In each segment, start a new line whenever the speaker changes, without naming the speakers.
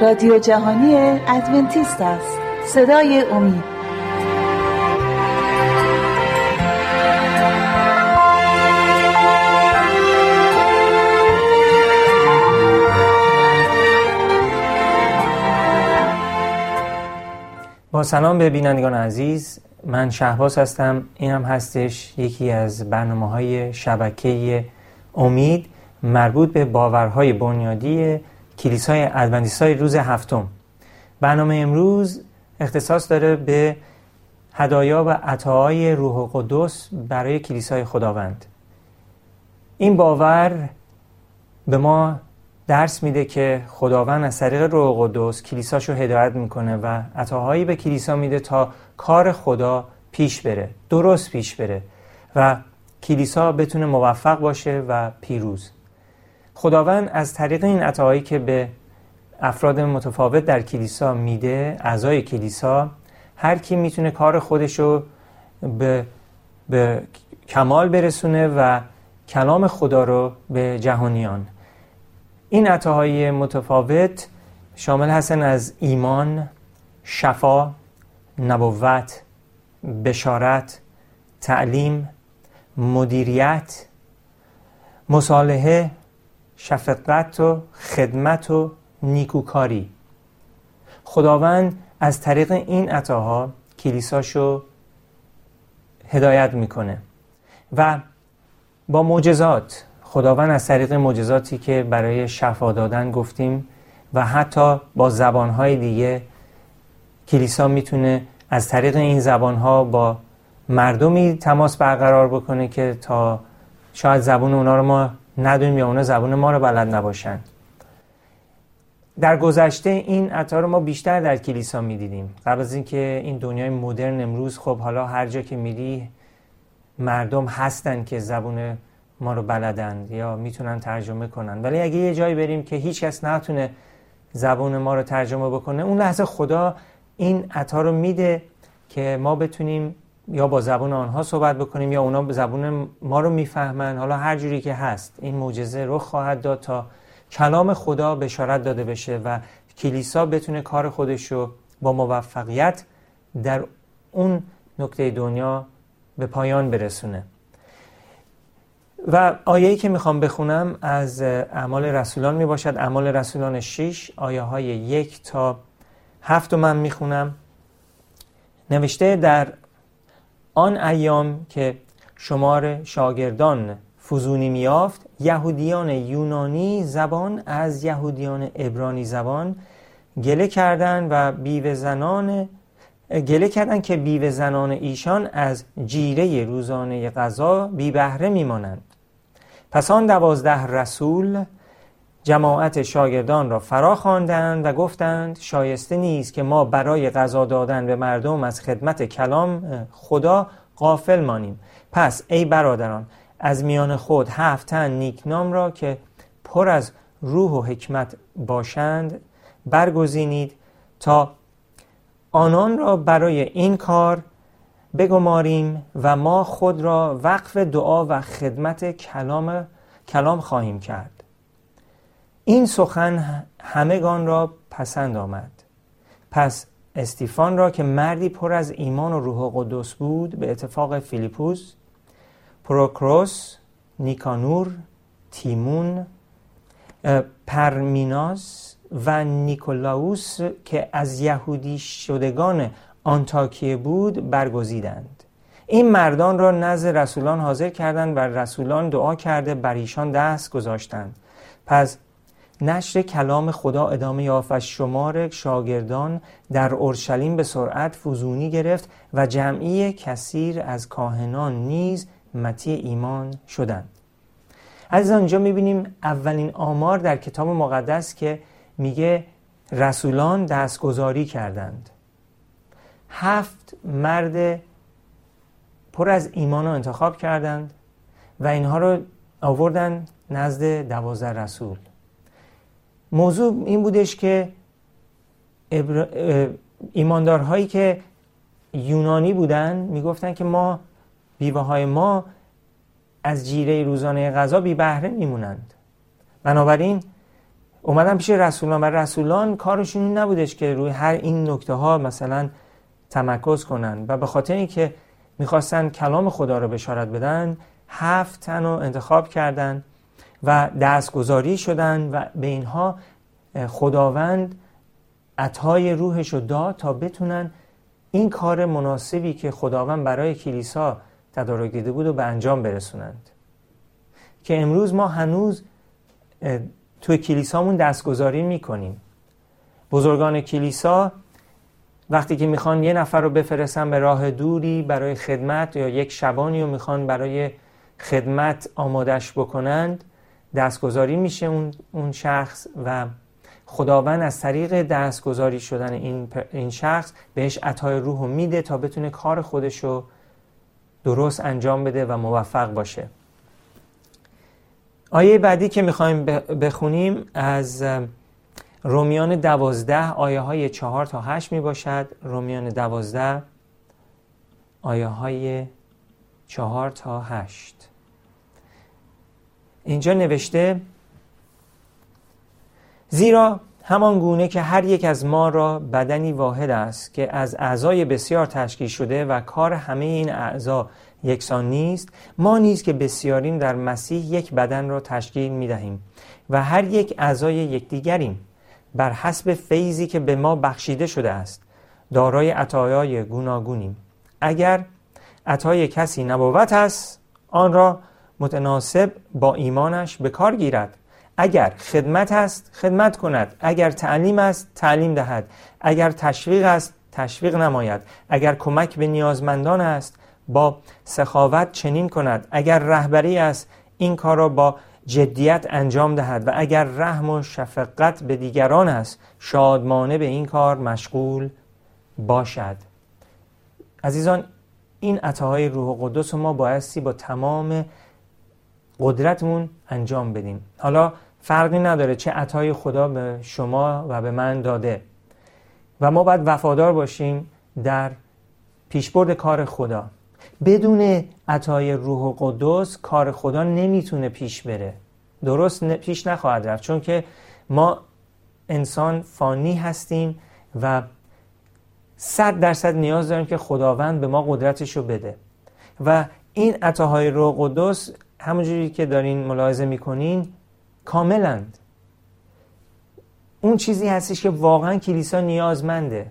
رادیو جهانی ادونتیست است. صدای امید.
با سلام به بینندگان عزیز. من شهباز هستم. این هم هستش یکی از برنامه های شبکه امید مربوط به باورهای بنیادی کلیسای ادونتیستای روز هفتم. برنامه امروز اختصاص داره به هدایا و عطاهای روح قدس برای کلیسای خداوند. این باور به ما درس میده که خداوند از طریق روح قدس کلیساشو هدایت می‌کنه و عطاهایی به کلیسا میده تا کار خدا پیش بره درست پیش بره و کلیسا بتونه موفق باشه و پیروز. خداوند از طریق این عطاهایی که به افراد متفاوت در کلیسا میده اعضای کلیسا هر کی می‌تونه کار خودشو به, به کمال برسونه و کلام خدا رو به جهانیان. این عطاهای متفاوت شامل هستن از ایمان، شفا، نبوت، بشارت، تعلیم، مدیریت، مصالحه، شفقت و خدمت و نیکوکاری. خداوند از طریق این عطاها کلیساشو هدایت می‌کنه و با معجزات خداوند از طریق معجزاتی که برای شفا دادن گفتیم و حتی با زبانهای دیگه کلیسا می‌تونه از طریق این زبانها با مردمی تماس برقرار بکنه که تا شاید زبون اونا رو ما ندونیم یا اونا زبون ما رو بلد نباشن. در گذشته این عطا رو ما بیشتر در کلیسا می‌دیدیم. قبل از اینکه این دنیای مدرن امروز خب حالا هر جا که میری مردم هستن که زبون ما رو بلدند یا می‌تونن ترجمه کنن. ولی اگه یه جایی بریم که هیچ کس نتونه زبون ما رو ترجمه بکنه اون لحظه خدا این عطا رو میده که ما بتونیم یا با زبون آنها صحبت بکنیم یا اونا زبون ما رو می‌فهمن. حالا هر جوری که هست این معجزه رو خواهد داد تا کلام خدا بشارت داده بشه و کلیسا بتونه کار خودش رو با موفقیت در اون نکته دنیا به پایان برسونه. و آیه‌ای که می‌خوام بخونم از اعمال رسولان می باشد اعمال رسولان 6 آیه های یک تا هفت من می‌خونم. نوشته در آن ایام که شمار شاگردان فزونی میافت یهودیان یونانی زبان از یهودیان ابرانی زبان گله کردند و بیوه زنان گله کردند که بیوه زنان ایشان از جیره روزانه غذا بی بهره میمانند. پس آن دوازده رسول جماعت شاگردان را فرا خواندند و گفتند شایسته نیست که ما برای غذا دادن به مردم از خدمت کلام خدا غافل مانیم. پس ای برادران از میان خود هفت تن نیکنام را که پر از روح و حکمت باشند برگزینید تا آنان را برای این کار بگماریم و ما خود را وقف دعا و خدمت کلام, کلام خواهیم کرد. این سخن همگان را پسند آمد. پس استیفان را که مردی پر از ایمان و روح قدس بود به اتفاق فیلیپوس پروکروس نیکانور تیمون پرمیناس و نیکولاوس که از یهودی شدگان آنتاکیه بود برگزیدند. این مردان را نزد رسولان حاضر کردند و رسولان دعا کرده بر ایشان دست گذاشتند. پس نشر کلام خدا ادامه یافت و شمار شاگردان در اورشلیم به سرعت فزونی گرفت و جمعی کثیر از کاهنان نیز متی ایمان شدند. از آنجا می‌بینیم اولین آمار در کتاب مقدس که میگه رسولان دستگذاری کردند. هفت مرد پر از ایمان رو انتخاب کردند و اینها رو آوردن نزد دوازده رسول. موضوع این بودش که ایماندارهایی که یونانی بودن می‌گفتن که ما بیوه های ما از جیره روزانه غذا بی بهره میمونند. بنابراین اومدن پیش رسولان و رسولان کارشون نبودش که روی هر این نکته ها مثلا تمرکز کنن و به خاطر اینکه می‌خواستن کلام خدا رو بشارت بدن هفت تن رو انتخاب کردن و دستگذاری شدن و به اینها خداوند عطای روحش رو داد تا بتونن این کار مناسبی که خداوند برای کلیسا تدارک دیده بود و به انجام برسونند. که امروز ما هنوز توی کلیسامون دستگذاری می‌کنیم. بزرگان کلیسا وقتی که می‌خوان یه نفر رو بفرستن به راه دوری برای خدمت یا یک شبانی رو می‌خوان برای خدمت آمادش بکنند دستگذاری میشه اون, اون شخص و خداوند از طریق دستگذاری شدن این, این شخص بهش عطای روح رو میده تا بتونه کار خودش رو درست انجام بده و موفق باشه. آیه بعدی که می‌خوایم بخونیم از رومیان دوازده آیه های چهار تا هشت می باشد رومیان دوازده آیه های چهار تا هشت. اینجا نوشته زیرا همان گونه که هر یک از ما را بدنی واحد است که از اعضای بسیار تشکیل شده و کار همه این اعضا یکسان نیست ما نیز که بسیاریم در مسیح یک بدن را تشکیل می دهیم و هر یک اعضای یکدیگریم بر حسب فیضی که به ما بخشیده شده است. دارای عطایای گوناگونیم. اگر عطای کسی نبوت است آن را متناسب با ایمانش به کار گیرد. اگر خدمت است خدمت کند. اگر تعلیم است تعلیم دهد. اگر تشویق است تشویق نماید. اگر کمک به نیازمندان است با سخاوت چنین کند. اگر رهبری است این کار را با جدیت انجام دهد. و اگر رحم و شفقت به دیگران است شادمانه به این کار مشغول باشد. عزیزان این عطاهای روح قدس ما بایستی با تمام قدرتمون انجام بدیم. حالا فرقی نداره چه عطای خدا به شما و به من داده. و ما باید وفادار باشیم در پیشبرد کار خدا. بدون عطای روح قدس کار خدا نمی‌تونه پیش بره. درست پیش نخواهد رفت چون که ما انسان فانی هستیم و صد درصد نیاز داریم که خداوند به ما قدرتش رو بده. و این عطاهای روح قدس همونجوری که دارین ملاحظه می‌کنین کاملند اون چیزی هستش که واقعا کلیسا نیازمنده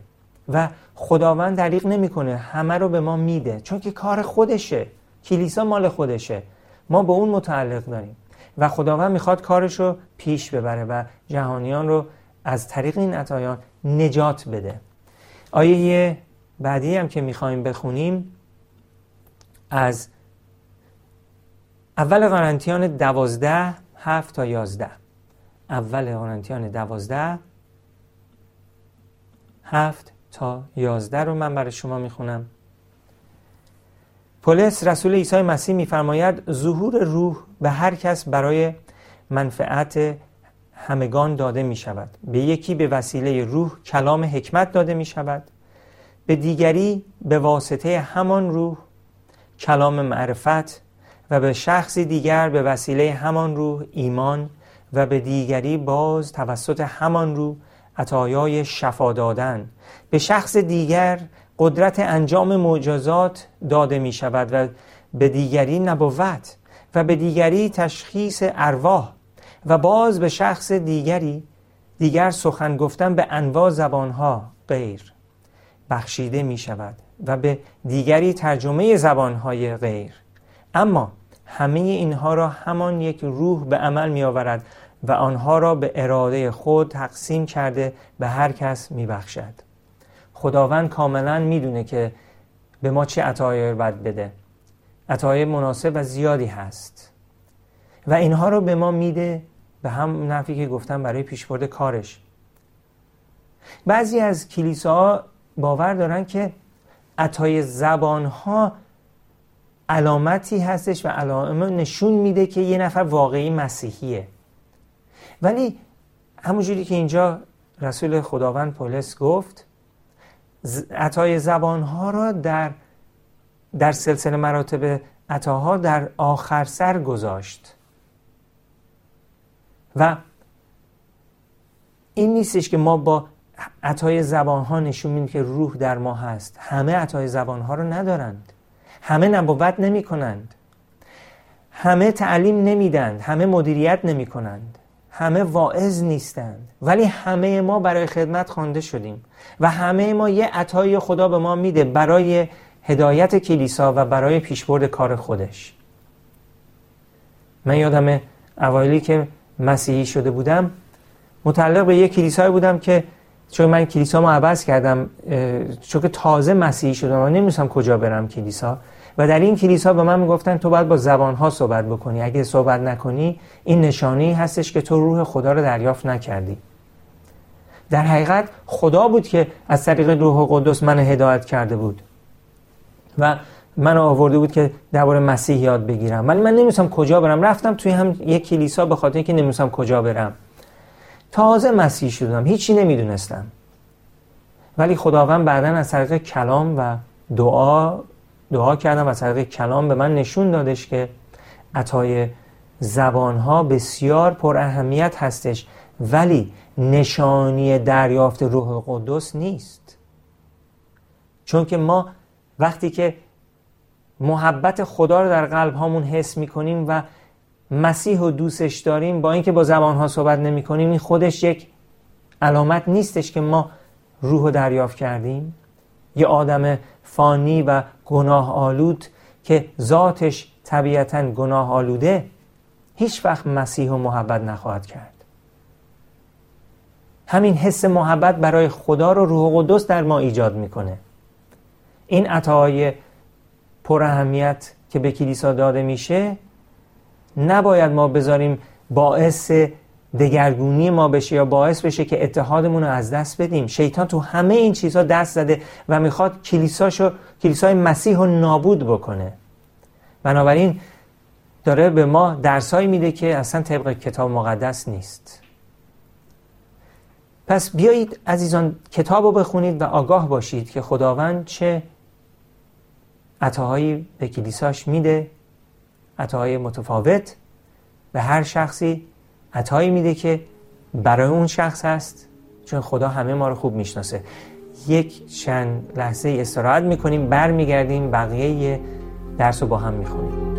و خداوند دریغ نمی‌کنه همه رو به ما میده. چون که کار خودشه. کلیسا مال خودشه. ما به اون متعلق داریم. و خداوند می‌خواد کارش رو پیش ببره و جهانیان رو از طریق این عطایان نجات بده. آیه بعدی هم که می‌خوایم بخونیم از اول قرنتیان دوازده هفت تا یازده. اول قرنتیان دوازده هفت تا یازده رو من برای شما می‌خونم. پولس رسول عیسی مسیح میفرماید ظهور روح به هر کس برای منفعت همگان داده می شود به یکی به وسیله روح کلام حکمت داده می شود به دیگری به واسطه همان روح کلام معرفت و به شخصی دیگر به وسیله همان روح ایمان و به دیگری باز توسط همان روح عطایای شفا دادن. به شخص دیگر قدرت انجام معجزات داده می شود و به دیگری نبوت و به دیگری تشخیص ارواح و باز به شخص دیگری دیگر سخن گفتن به انواع زبانها غیر بخشیده می شود و به دیگری ترجمه زبانهای غیر. اما همه اینها را همان یک روح به عمل می آورد و آنها را به اراده خود تقسیم کرده به هر کس می بخشد. خداوند کاملا می‌دونه که به ما چه عطایی باید بده. عطای مناسب و زیادی هست. و اینها رو به ما میده به هم نفی که گفتم برای پیشبرد کارش. بعضی از کلیساها باور دارن که عطای زبان ها علامتی هستش و علامه نشون میده که یه نفر واقعی مسیحیه. ولی همونجوری که اینجا رسول خداوند پولس گفت عطای زبان ها را در در سلسله مراتب عطاها در آخر سر گذاشت. و این نیستش که ما با عطای زبان ها نشون میدیم که روح در ما هست. همه عطای زبان ها رو ندارند. همه نبوت نمی کنند همه تعلیم نمیدند. همه مدیریت نمی کنند همه واعظ نیستند. ولی همه ما برای خدمت خوانده شدیم. و همه ما یه عطای خدا به ما میده برای هدایت کلیسا و برای پیشبرد کار خودش. من یادم اوایلی که مسیحی شده بودم متعلق به یه کلیسایی بودم که چون من کلیسا ما عوض کردم چون که تازه مسیحی شدم و نمی‌دونستم کجا برم کلیسا. و در این کلیسا به من می‌گفتن تو باید با زبانها صحبت بکنی. اگه صحبت نکنی این نشانی هستش که تو روح خدا رو دریافت نکردی. در حقیقت خدا بود که از طریق روح قدس من هدایت کرده بود. و من آورده بود که درباره مسیح یاد بگیرم. ولی من نمی‌دونستم کجا برم. رفتم توی هم یک کلیسا به خاطر اینکه نمی‌دونستم کجا برم. تازه مسیح شدم هیچی نمی‌دونستم. ولی خداوند بعدا از طریق کلام و دعا دعا کردم و از طریق کلام به من نشون دادش که عطای زبانها بسیار پر اهمیت هستش. ولی نشانی دریافت روح قدس نیست. چون که ما وقتی که محبت خدا رو در قلب هامون حس می‌کنیم و مسیح و دوستش داریم با اینکه با زبان ها صحبت نمی کنیم این خودش یک علامت نیستش که ما روح رو دریافت کردیم. یه آدم فانی و گناه آلود که ذاتش طبیعتا گناه آلوده هیچ وقت مسیح و محبت نخواهد کرد. همین حس محبت برای خدا رو روح قدس در ما ایجاد می‌کنه. این عطاهای پر اهمیت که به کلیسا داده میشه نباید ما بذاریم باعث دگرگونی ما بشه یا باعث بشه که اتحادمون رو از دست بدیم. شیطان تو همه این چیزها دست زده و می‌خواد کلیساشو کلیسای مسیح رو نابود بکنه. بنابراین داره به ما درسایی میده که اصلا طبق کتاب مقدس نیست. پس بیایید عزیزان کتاب رو بخونید و آگاه باشید که خداوند چه عطاهایی به کلیساش میده عطاهای متفاوت به هر شخصی عطایی میده که برای اون شخص هست چون خدا همه ما رو خوب می‌شناسه. یک چند لحظه استراحت می‌کنیم برمیگردیم بقیه درس رو با هم می‌خونیم.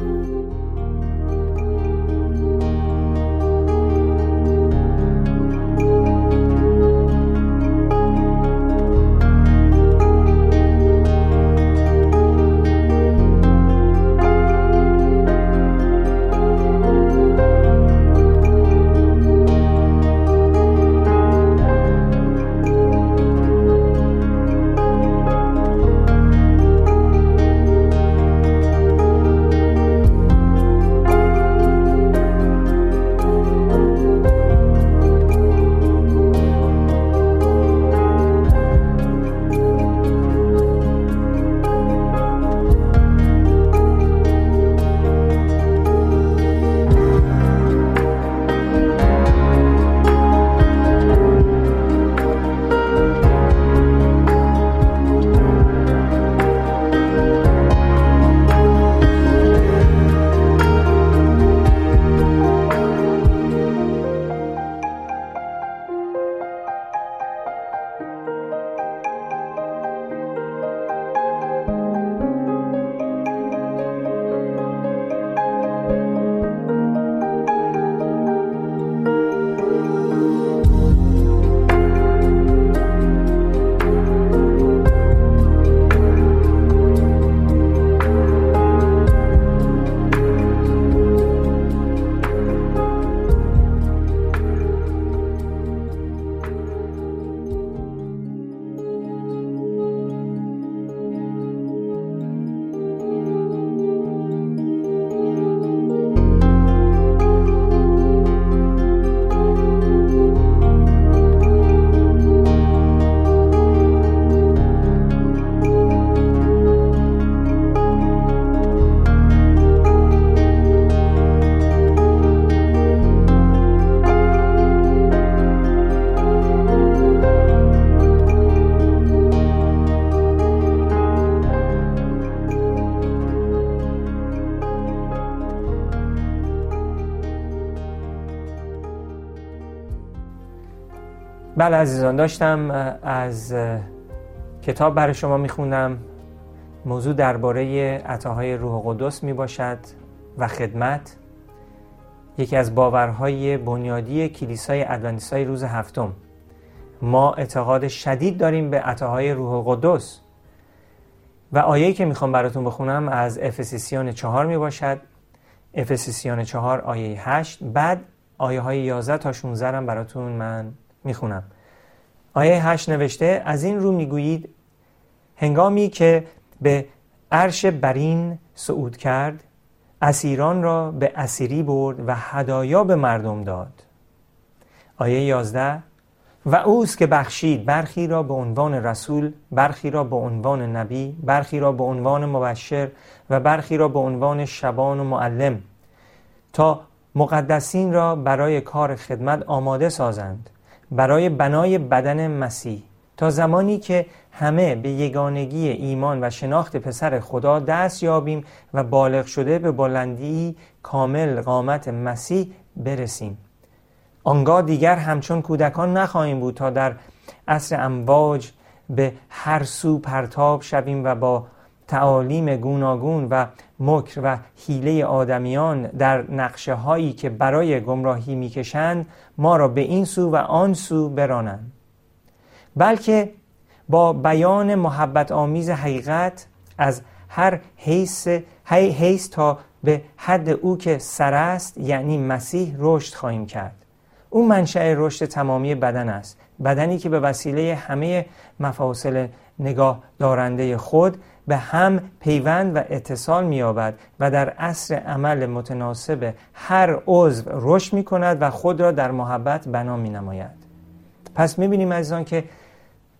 بله عزیزان داشتم از کتاب برای شما میخوندم. موضوع درباره عطاهای روح قدس می باشد و خدمت. یکی از باورهای بنیادی کلیسای ادونتیستای روز هفتم. ما اعتقاد شدید داریم به عطاهای روح قدس و آیه‌ای که می‌خوام براتون بخونم از افسیسیان چهار می باشد افسیسیان چهار آیه 8 بعد آیه های 11 تا 16 هم براتون من می‌خونم. آیه 8 نوشته از این رو می‌گویید هنگامی که به عرش برین صعود کرد اسیران را به اسیری برد و هدایا به مردم داد. آیه 11 و اوست که بخشید برخی را به عنوان رسول برخی را به عنوان نبی برخی را به عنوان مبشر و برخی را به عنوان شبان و معلم تا مقدسین را برای کار خدمت آماده سازند. برای بنای بدن مسیح. تا زمانی که همه به یگانگی ایمان و شناخت پسر خدا دست یابیم و بالغ شده به بلندی کامل قامت مسیح برسیم. آنگاه دیگر همچون کودکان نخواهیم بود تا در عصر امواج به هر سو پرتاب شویم و با تعالیم گوناگون و مکر و حیله آدمیان در نقشه هایی که برای گمراهی می‌کشند ما را به این سو و آن سو برانند. بلکه با بیان محبت آمیز حقیقت از هر حیث, حیث تا به حد او که سر است یعنی مسیح رشد خواهیم کرد. او منشأ رشد تمامی بدن است. بدنی که به وسیله همه مفاصل نگاه دارنده خود به هم پیوند و اتصال مییابد و در عصر عمل متناسب هر عضو رشد می کند و خود را در محبت بنا می نماید پس می بینیم عزیزان که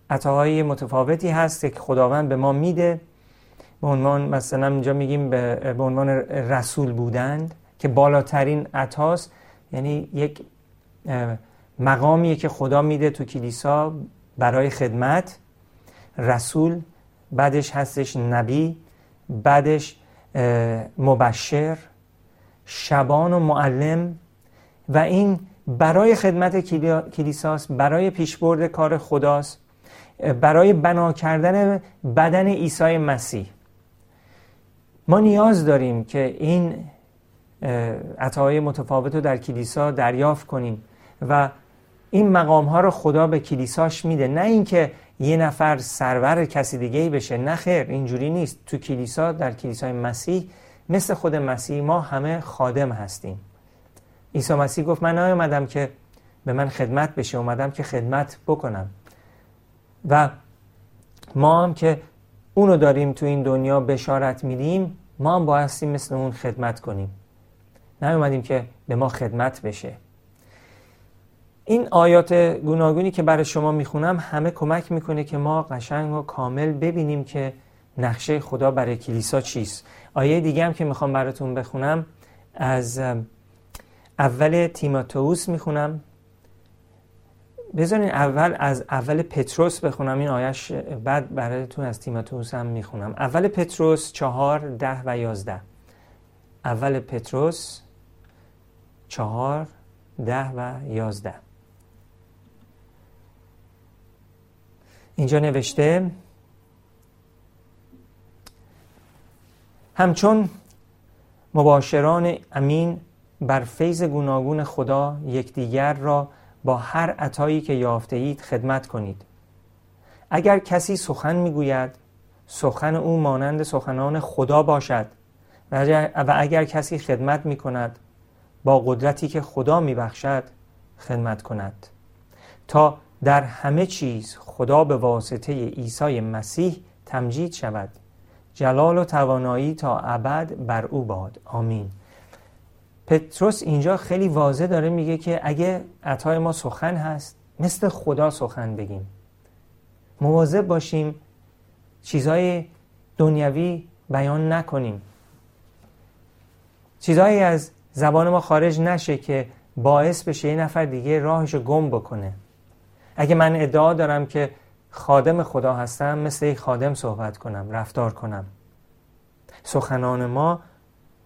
عطاهای متفاوتی هست که خداوند به ما میده. به عنوان مثلا اینجا میگیم به عنوان رسول بودند که بالاترین عطاست. یعنی یک مقامیه که خدا میده تو کلیسا برای خدمت. رسول بعدش هستش نبی بعدش مبشر شبان و معلم. و این برای خدمت کلیساست برای پیشبرد کار خداست برای بنا کردن بدن عیسی مسیح. ما نیاز داریم که این عطاهای متفاوت رو در کلیسا دریافت کنیم و این مقام ها رو خدا به کلیساش میده. نه اینکه یه نفر سرور کسی دیگه بشه نه خیر اینجوری نیست. تو کلیسا در کلیسای مسیح مثل خود مسیح ما همه خادم هستیم. عیسی مسیح گفت من نیومدم که به من خدمت بشه اومدم که خدمت بکنم. و ما هم که اونو داریم تو این دنیا بشارت میدیم ما هم بایستی مثل اون خدمت کنیم. نیومدیم که به ما خدمت بشه. این آیات گوناگونی که برای شما می‌خونم همه کمک می‌کنه که ما قشنگ و کامل ببینیم که نقشه خدا برای کلیسا چیست. آیه دیگه هم که می‌خوام براتون بخونم از اول تیماتوس می‌خونم. بذارین اول از اول پتروس بخونم این آیش بعد براتون از تیماتوس هم می‌خونم. اول پتروس چهار ده و یازده. اول پتروس چهار ده و یازده. اینجا نوشته همچون مباشران امین بر فیض گوناگون خدا یکدیگر را با هر عطایی که یافته اید خدمت کنید. اگر کسی سخن می‌گوید سخن او مانند سخنان خدا باشد و اگر کسی خدمت می کند با قدرتی که خدا می بخشد خدمت کند. تا در همه چیز خدا به واسطه عیسی مسیح تمجید شود. جلال و توانایی تا ابد بر او باد. آمین. پتروس اینجا خیلی واضح داره میگه که اگه عطای ما سخن هست مثل خدا سخن بگیم. مواظب باشیم چیزهای دنیوی بیان نکنیم. چیزهایی از زبان ما خارج نشه که باعث بشه یه نفر دیگه راهشو گم بکنه. اگه من ادعا دارم که خادم خدا هستم مثل یک خادم صحبت کنم رفتار کنم. سخنان ما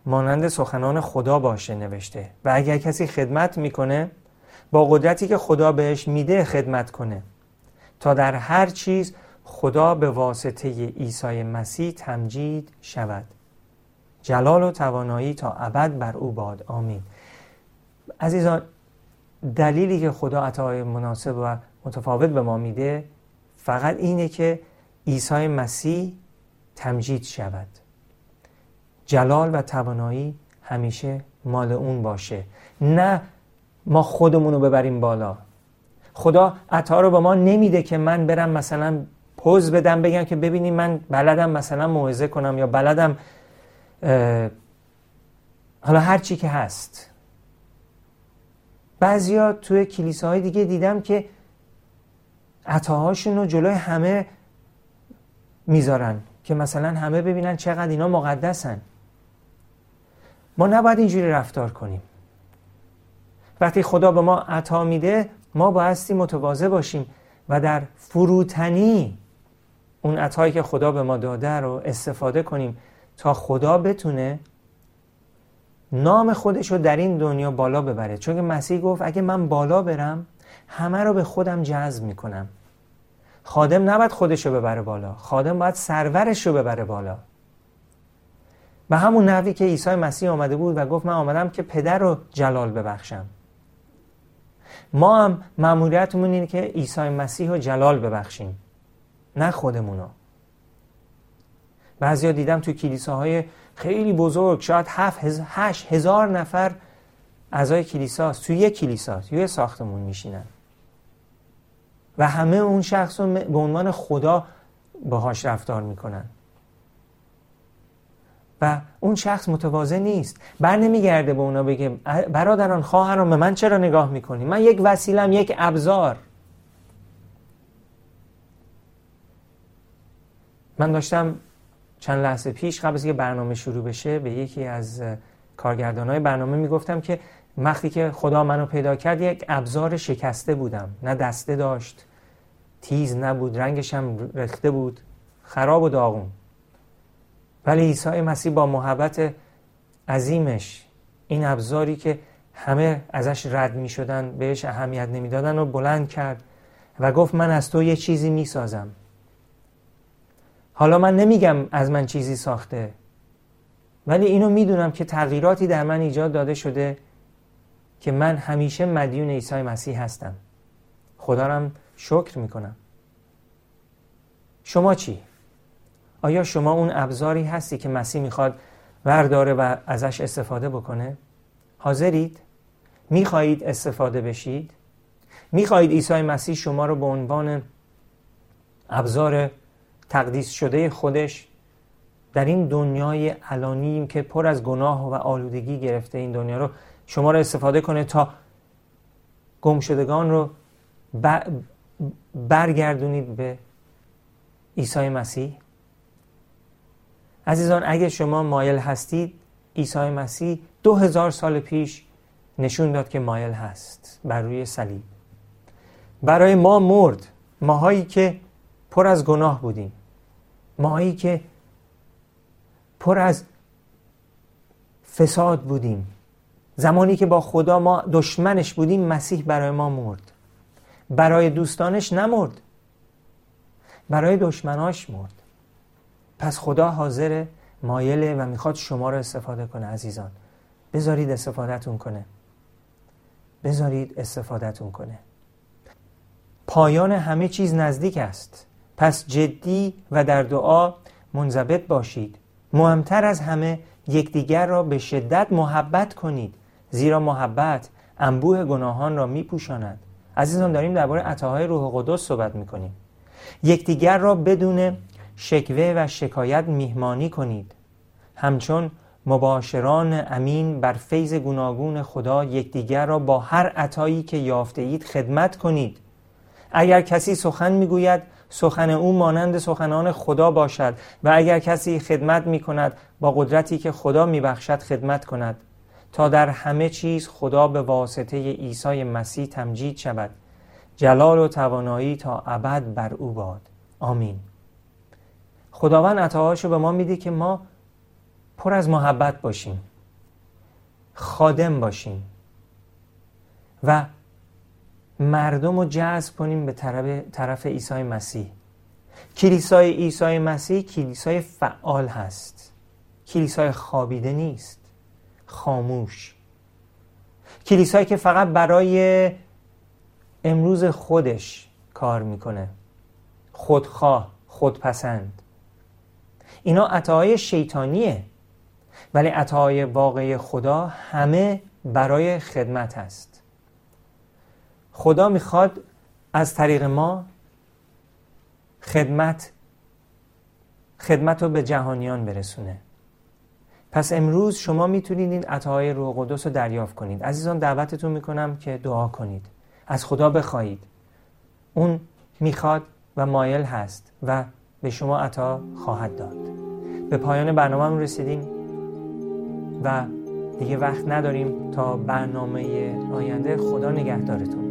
مانند سخنان خدا باشه نوشته. و اگر کسی خدمت می‌کنه با قدرتی که خدا بهش میده خدمت کنه. تا در هر چیز خدا به واسطه عیسی مسیح تمجید شود. جلال و توانایی تا ابد بر او باد. آمین. عزیزان دلیلی که خدا عطای مناسب و متفاوت به ما میده فقط اینه که عیسی مسیح تمجید شود. جلال و توانایی همیشه مال اون باشه. نه ما خودمون رو ببریم بالا. خدا عطا رو به ما نمیده که من برم مثلا پوز بدم بگم که ببینیم من بلدم مثلا موعظه کنم یا بلدم حالا هر چی که هست. بعضیا توی کلیساهای دیگه دیدم که عطاهاشون رو جلوی همه می‌ذارن که مثلا همه ببینن چقدر اینا مقدسن. ما نباید اینجوری رفتار کنیم. وقتی خدا به ما عطا میده ما بایستی متواضع باشیم و در فروتنی اون عطایی که خدا به ما داده رو استفاده کنیم تا خدا بتونه نام خودش رو در این دنیا بالا ببره. چون مسیح گفت اگه من بالا برم همه رو به خودم جذب می‌کنم. خادم نباید خودش رو ببره بالا. خادم باید سرورش رو ببره بالا. به همون نحوی که عیسی مسیح آمده بود و گفت من آمدم که پدر رو جلال ببخشم. ما هم معمولیتمون اینه که عیسی مسیح رو جلال ببخشیم نه خودمونو. بعضیا دیدم تو کلیساهای خیلی بزرگ شاید هفت هشت هزار نفر اعضای کلیساست. توی یک کلیسا توی ساختمون میشینن. و همه اون شخص رو به عنوان خدا باهاش رفتار می‌کنن. و اون شخص متواضع نیست. بر نمیگرده به اونا بگه برادران خواهران به من چرا نگاه می‌کنی؟ من یک وسیلم یک ابزار. من داشتم چند لحظه پیش قبل از که برنامه شروع بشه به یکی از کارگردانهای برنامه می‌گفتم که وقتی که خدا منو پیدا کرد یک ابزار شکسته بودم نه دسته داشت. تیز نبود رنگش هم رخته بود. خراب و داغون. ولی عیسی مسیح با محبت عظیمش این ابزاری که همه ازش رد می شدن بهش اهمیت نمی‌دادن و بلند کرد و گفت من از تو یه چیزی می سازم حالا من نمیگم از من چیزی ساخته ولی اینو می‌دونم که تغییراتی در من ایجاد داده شده که من همیشه مدیون عیسی مسیح هستم. خدا رم شکر می‌کنم شما چی؟ آیا شما اون ابزاری هستی که مسیح می‌خواد ورداره و ازش استفاده بکنه؟ حاضرید؟ می‌خواهید استفاده بشید؟ می‌خواهید عیسی مسیح شما رو به عنوان ابزار تقدیس شده خودش در این دنیای علانیم که پر از گناه و آلودگی گرفته این دنیا رو شما رو استفاده کنه تا گمشدگان رو برگردونید به عیسی مسیح. عزیزان اگه شما مایل هستید عیسی مسیح دو هزار سال پیش نشون داد که مایل هست بر روی صلیب. برای ما مرد ماهایی که پر از گناه بودیم ماهایی که پر از فساد بودیم زمانی که با خدا ما دشمنش بودیم مسیح برای ما مرد. برای دوستانش نمرد. برای دشمناش مرد. پس خدا حاضر مایله و می‌خواد شما رو استفاده کنه عزیزان. بذارید استفادهتون کنه. بذارید استفادهتون کنه. پایان همه چیز نزدیک است. پس جدی و در دعا منضبط باشید. مهمتر از همه یکدیگر را به شدت محبت کنید. زیرا محبت انبوه گناهان را میپوشاند. عزیزان داریم درباره عطاهای روح قدس صحبت می‌کنیم. یکدیگر را بدون شکوه و شکایت میهمانی کنید. همچون مباشران امین بر فیض گوناگون خدا یکدیگر را با هر عطایی که یافته اید خدمت کنید. اگر کسی سخن می‌گوید سخن او مانند سخنان خدا باشد و اگر کسی خدمت می کند با قدرتی که خدا می بخشد خدمت کند. تا در همه چیز خدا به واسطه عیسی مسیح تمجید شود. جلال و توانایی تا ابد بر او باد. آمین. خداوند عطاهاشو به ما میده که ما پر از محبت باشیم خادم باشیم و مردم رو جذب کنیم به طرف, طرف عیسی مسیح. کلیسای عیسی مسیح کلیسای فعال هست. کلیسای خوابیده نیست. خاموش. کلیسایی که فقط برای امروز خودش کار می‌کنه. خودخواه خودپسند. اینا عطاهای شیطانیه. ولی عطاهای واقعی خدا همه برای خدمت هست خدا می‌خواد از طریق ما خدمت خدمت رو به جهانیان برسونه. پس امروز شما می‌تونید این عطاهای روح قدس رو دریافت کنید. عزیزان دعوتتون می‌کنم که دعا کنید. از خدا بخواهید. اون می‌خواد و مایل هست و به شما عطا خواهد داد. به پایان برنامه رسیدیم و دیگه وقت نداریم تا برنامه آینده. خدا نگهدارتون.